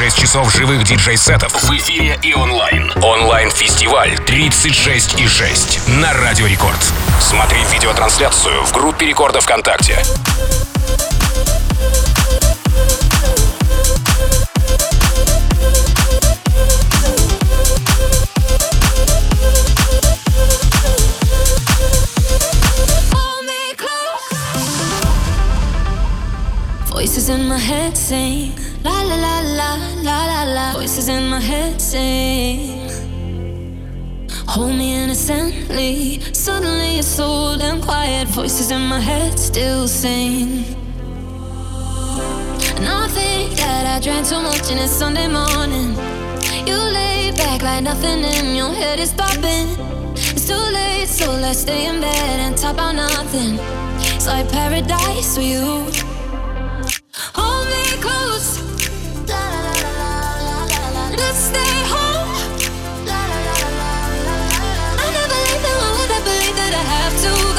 36 часов живых диджей-сетов в эфире и онлайн. Онлайн-фестиваль 36 и 6 на Радио Рекорд. Смотри видеотрансляцию в группе Рекорда ВКонтакте. Voices in my head sing La la la la la la la. Voices in my head sing Hold me innocently. Suddenly it's so damn quiet Voices in my head still sing. And I think that I drank too much and it's Sunday morning. You lay back like nothing in your head is popping. It's too late so let's stay in bed and talk about nothing. It's like paradise for you I have to?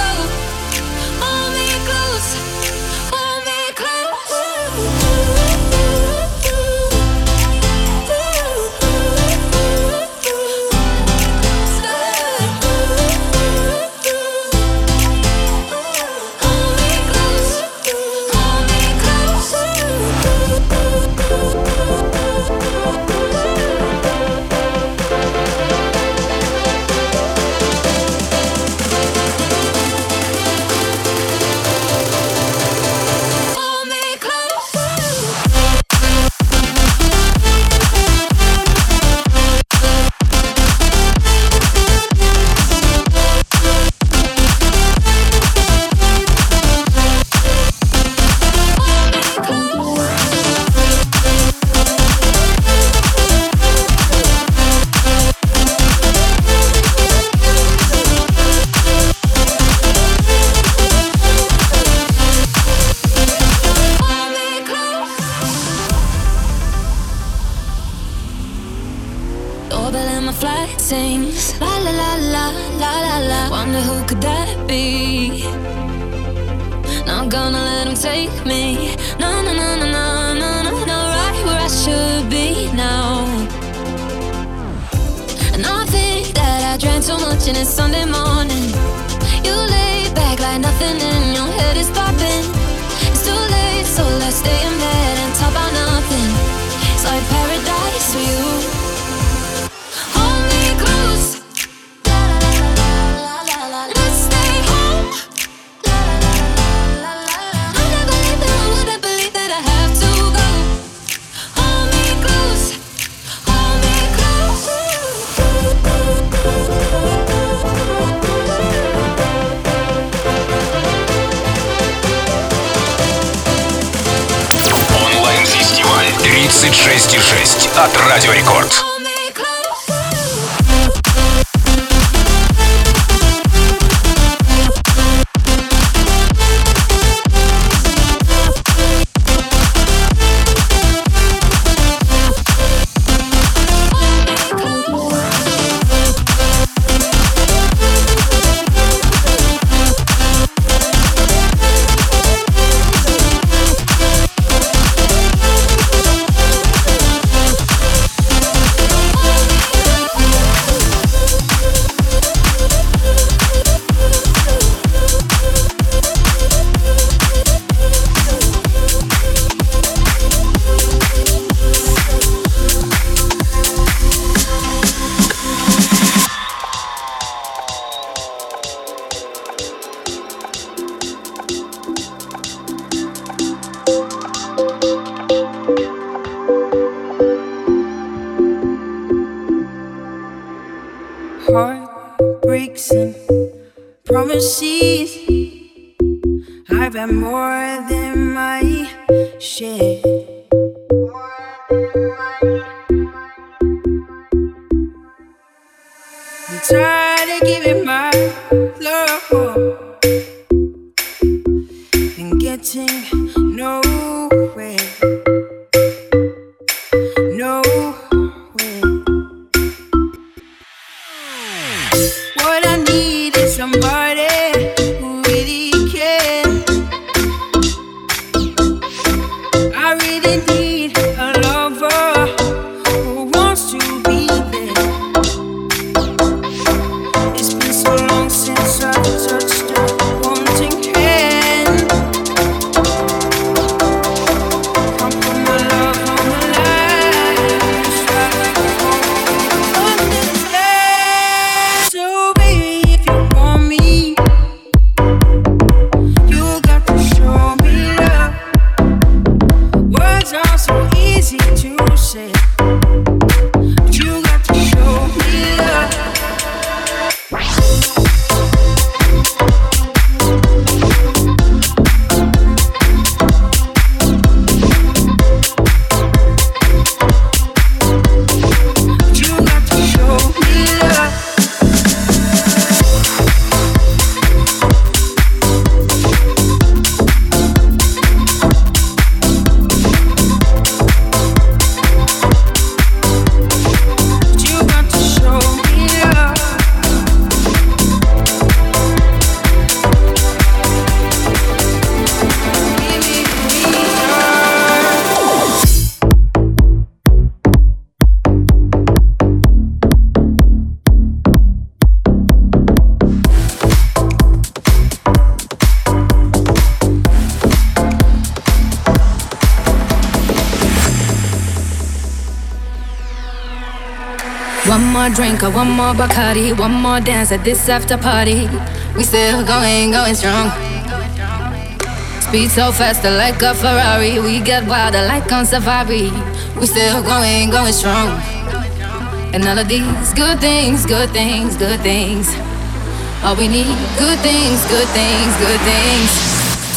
Got one more Bacardi, one more dance at this after party. We still going, going strong. Speed so fast, like a Ferrari. We get wilder, like on safari. We still going, going strong. And all of these good things, good things, good things. All we need, good things, good things, good things.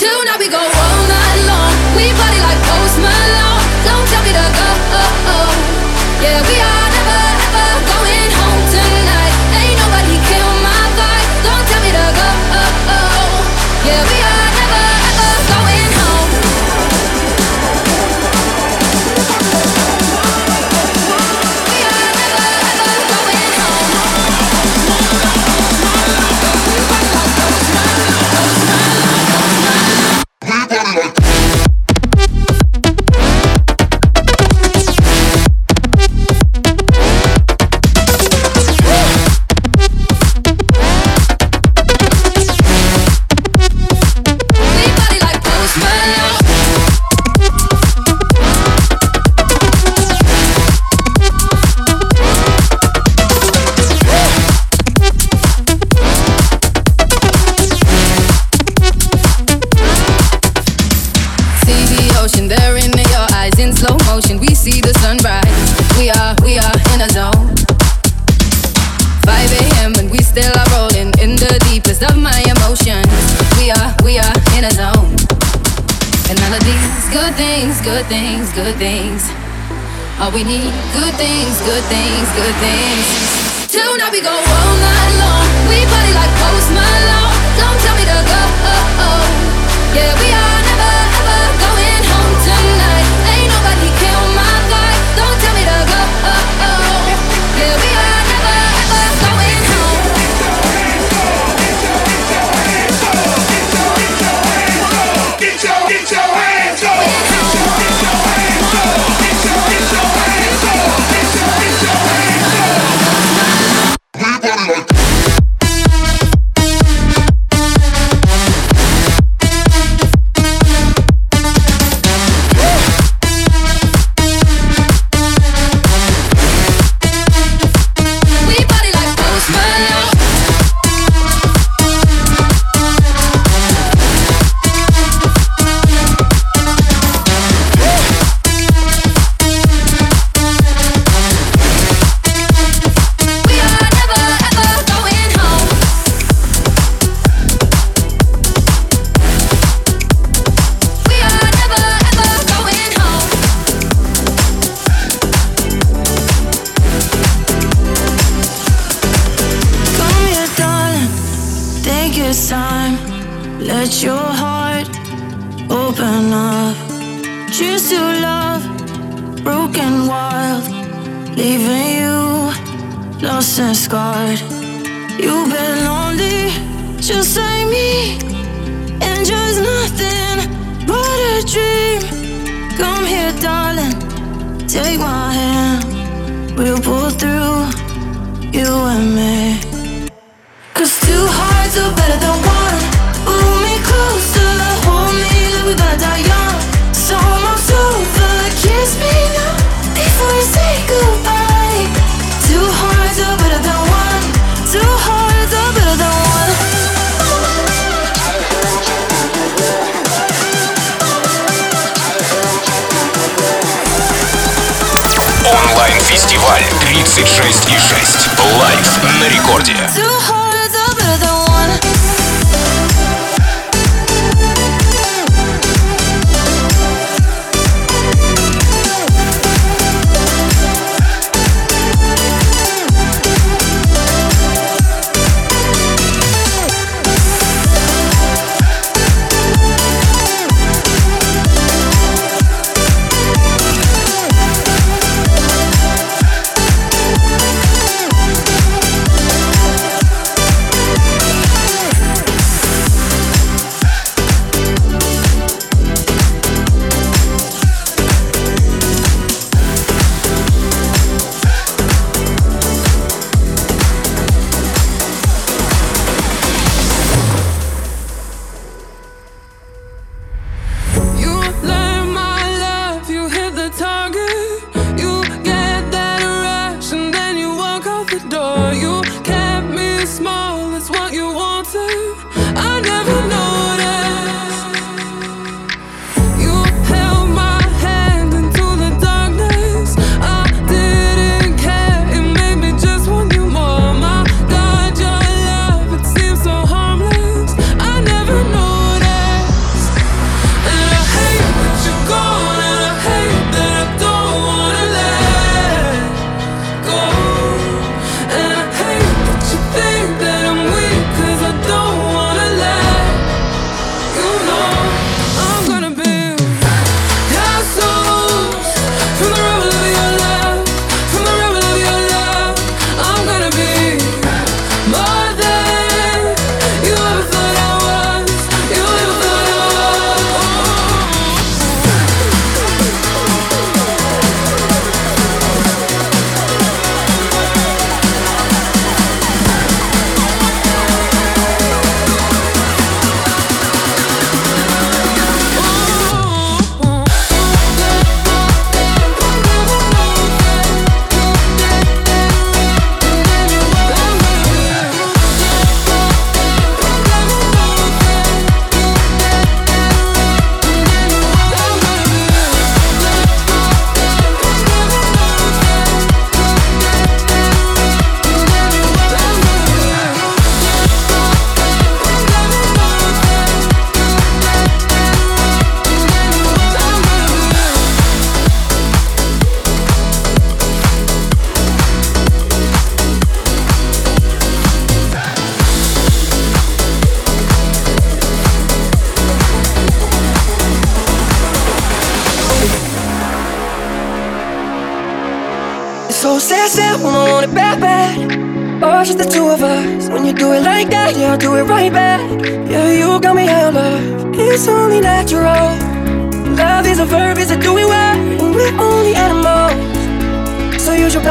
Tonight we go all night long. We body like Post Malone. Don't tell me to go. Yeah, we are never ever. Yeah, we are.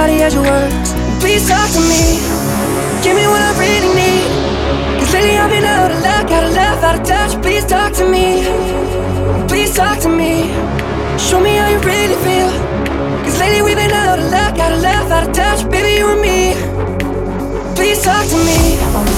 body as your words. Please talk to me. Give me what I really need. Cause lately I've been out of luck, out of love, out of touch. Please talk to me. Please talk to me. Show me how you really feel. Cause lately we've been out of luck, out of love, out of touch. Baby, you and me. Please talk to me.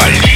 фестиваль.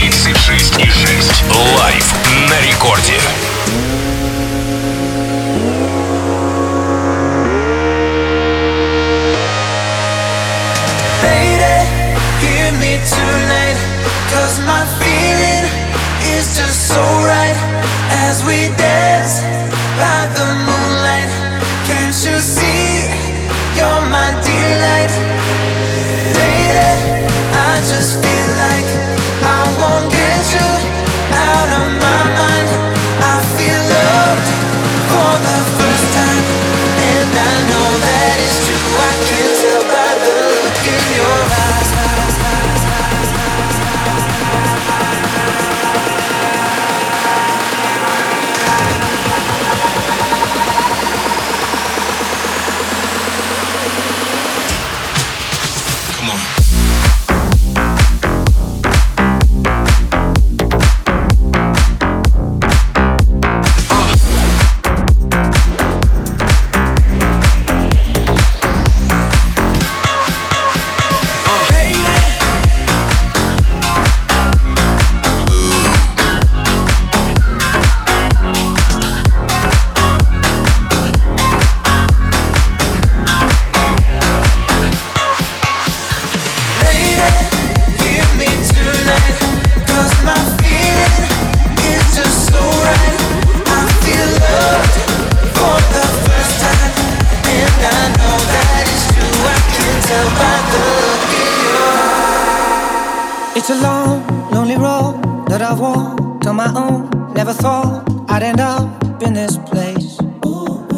It's a long, lonely road that I've walked on my own. Never thought I'd end up in this place.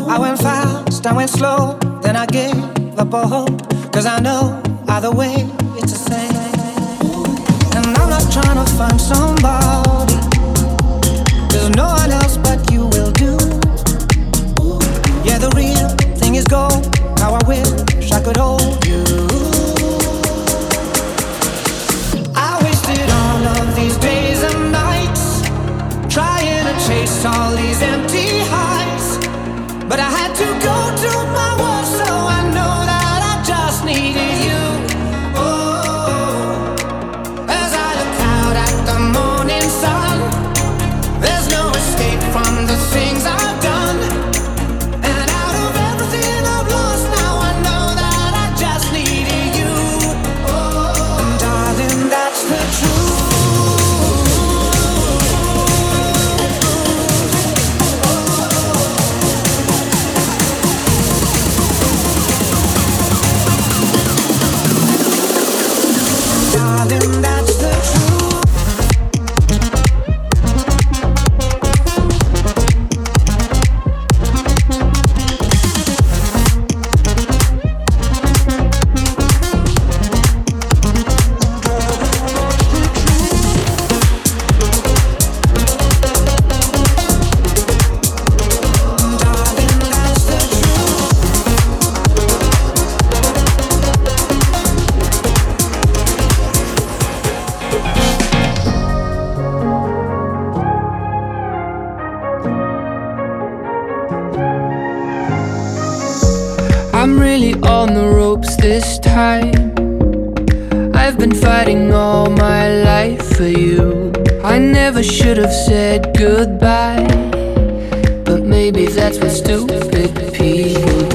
I went fast, I went slow, then I gave up all hope. Cause I know either way it's the same. And I'm not trying to find somebody. There's no one else but you will do. Yeah, the real thing is gold. Now I wish I could hold you. I'm really on the ropes this time. I've been fighting all my life for you. I never should have said goodbye. But maybe that's what stupid people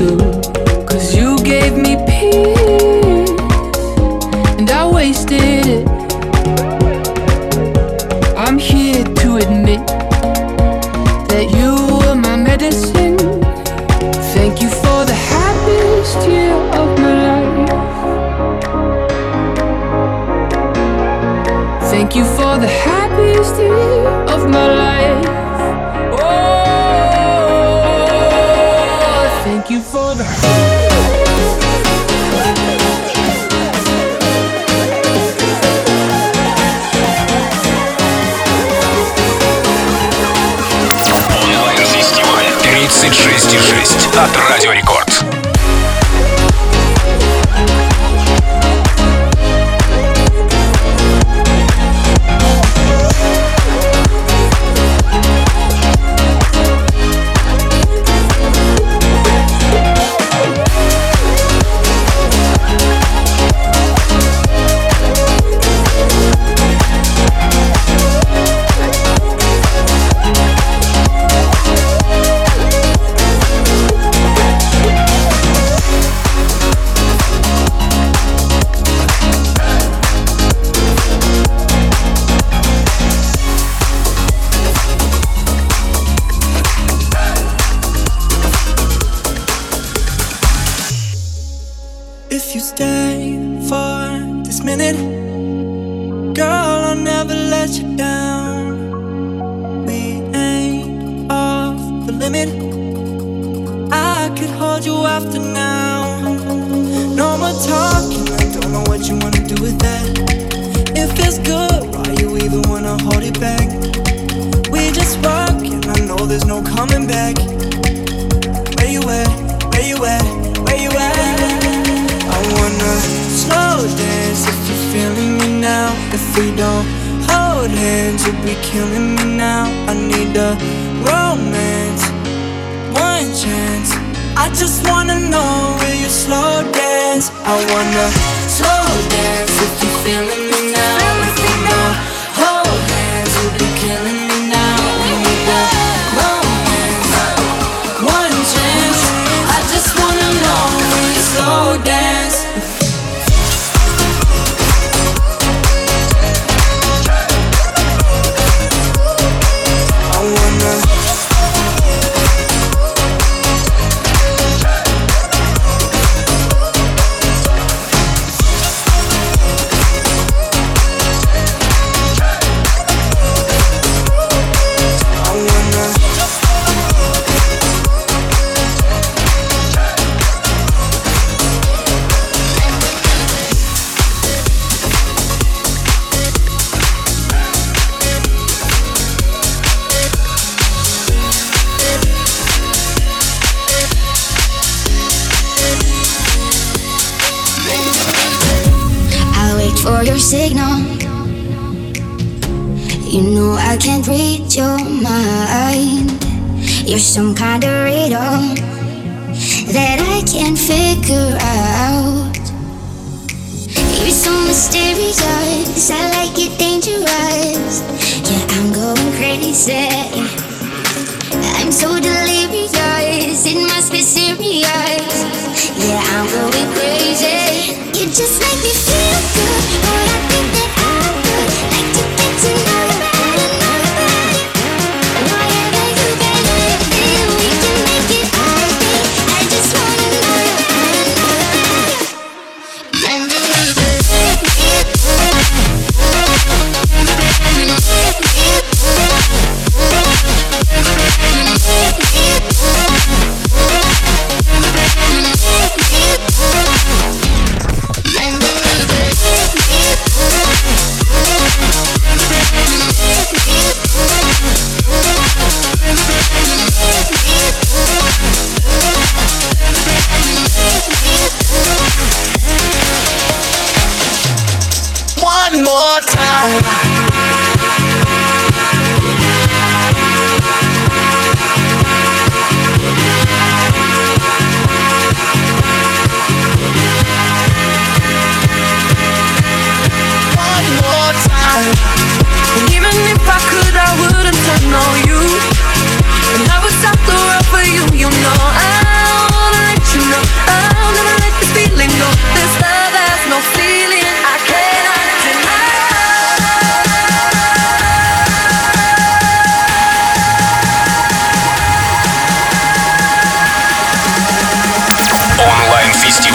36,6 от Радио Рекорд. For this minute, girl, I'll never let you down. We ain't off the limit. I could hold you after now. No more talking, I don't know what you wanna do with that. It feels good, why you even wanna hold it back? We just rockin', I know there's no coming back. Where you at? Where you at? Where you at? Slow dance if you're feeling me now. If we don't hold hands, you'll be killing me now. I need a romance, one chance. I just wanna know will you slow dance? I wanna slow dance if you're feeling me now. Read your mind. You're some kind of riddle that I can't figure out. You're so mysterious. I like it dangerous. Yeah, I'm going crazy. I'm so delirious. It must be serious. Yeah, I'm going crazy. You just make me feel good.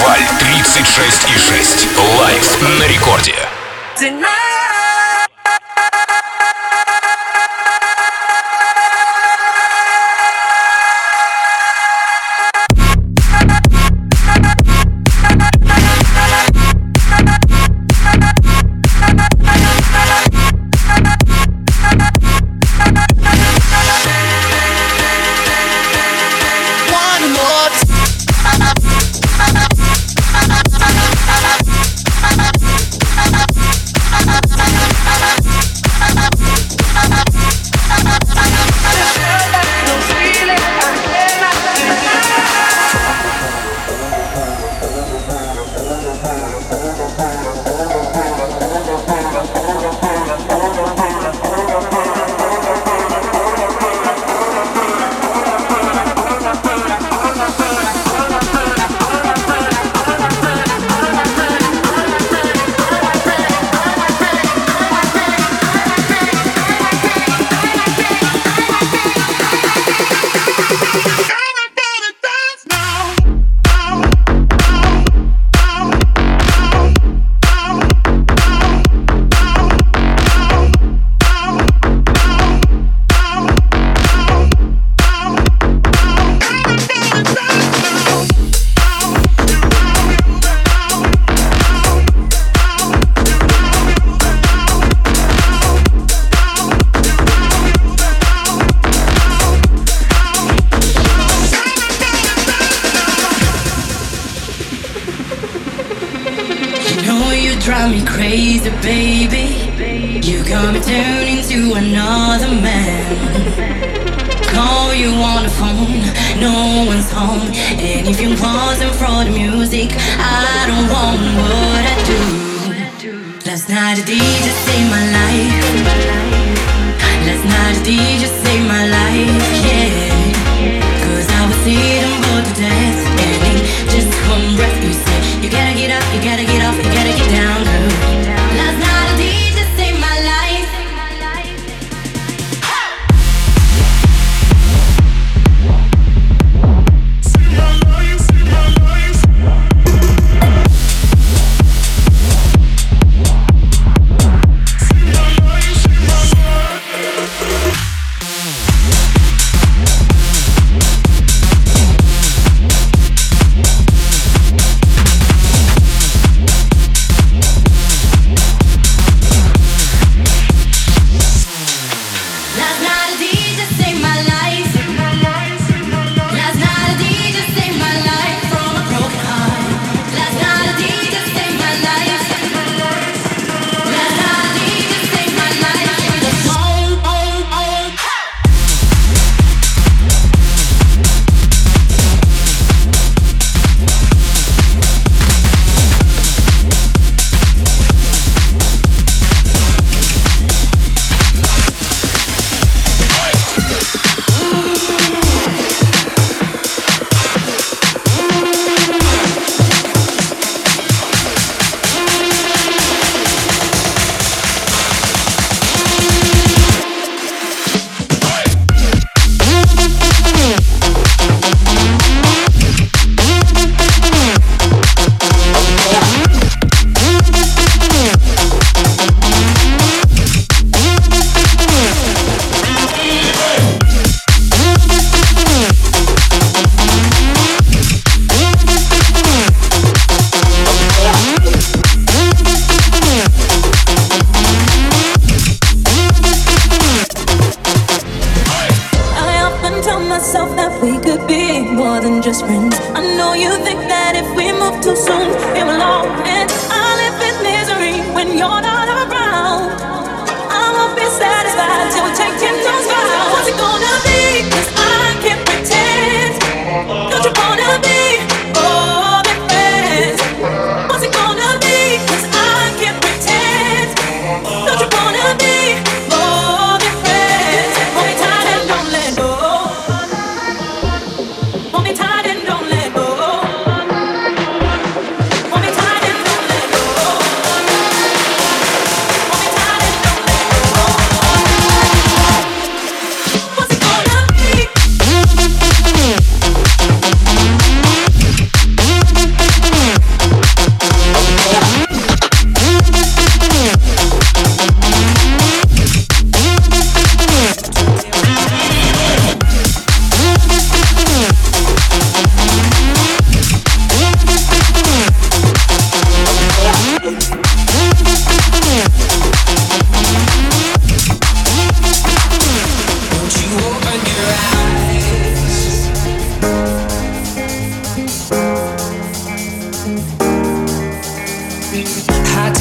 фестиваль 36,6. Лайф на рекорде. Tonight. You got me turned into another man. Call you on the phone, no one's home. And if you wasn't for the music, I don't want what I do. Last night the DJ saved my life. Last night the DJ saved my life, yeah. Cause I was sitting bored to death. And in just one breath, you said, You gotta get up, you gotta get off, you gotta get down, girl. Last night the DJ.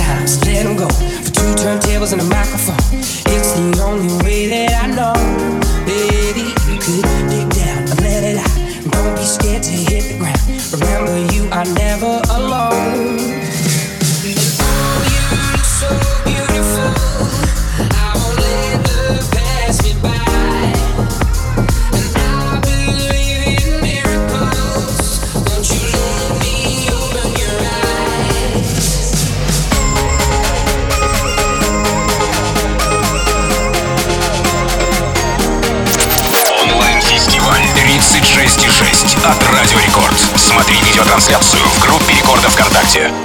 times, let him go. For two turntables and a microphone, it's the only way that I know. Baby, you could dig down and let it out. Don't be scared to hit the ground. Remember, you are never alone. трансляцию в группе рекорда ВКонтакте.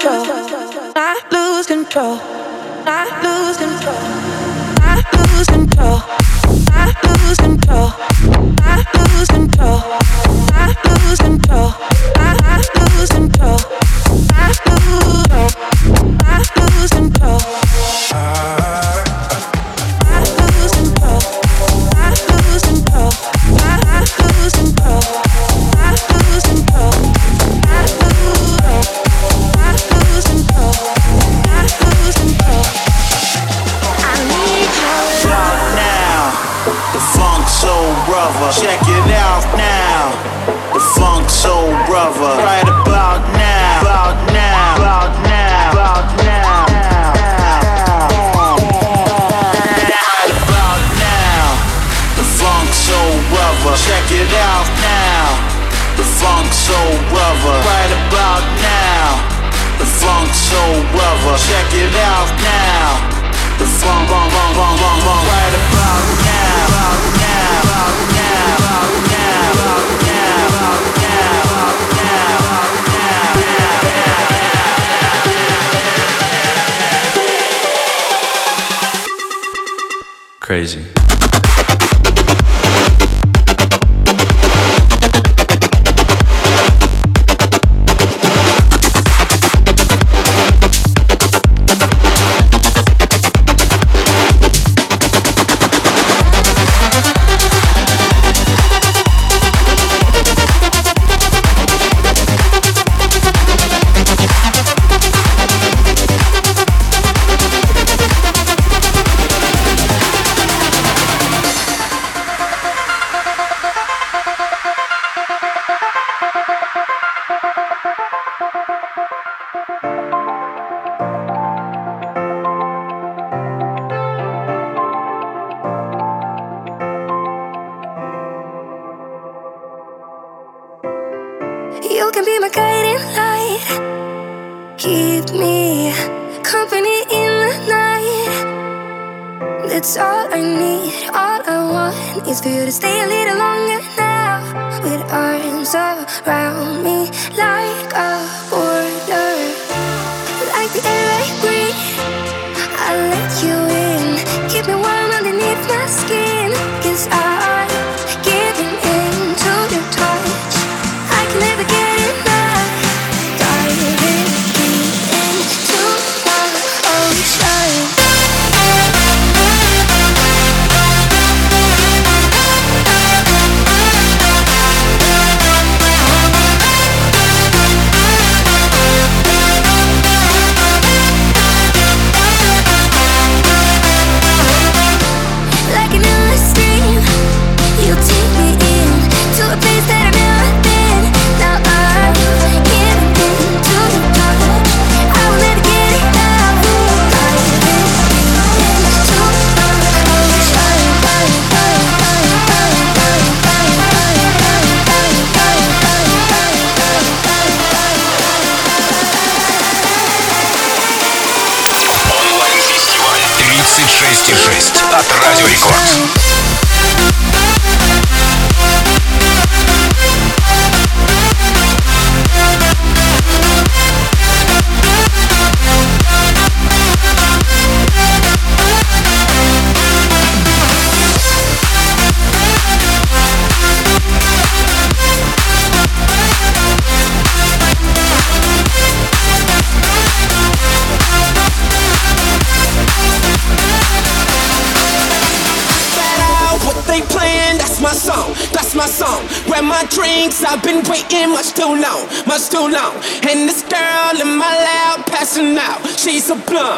control. Not lose control. Not lose control. Not lose control. Not lose control. Not lose control. Not lose control. Not lose control. crazy. much too long, much too long. And this girl in my lap passing out, she's a blunt.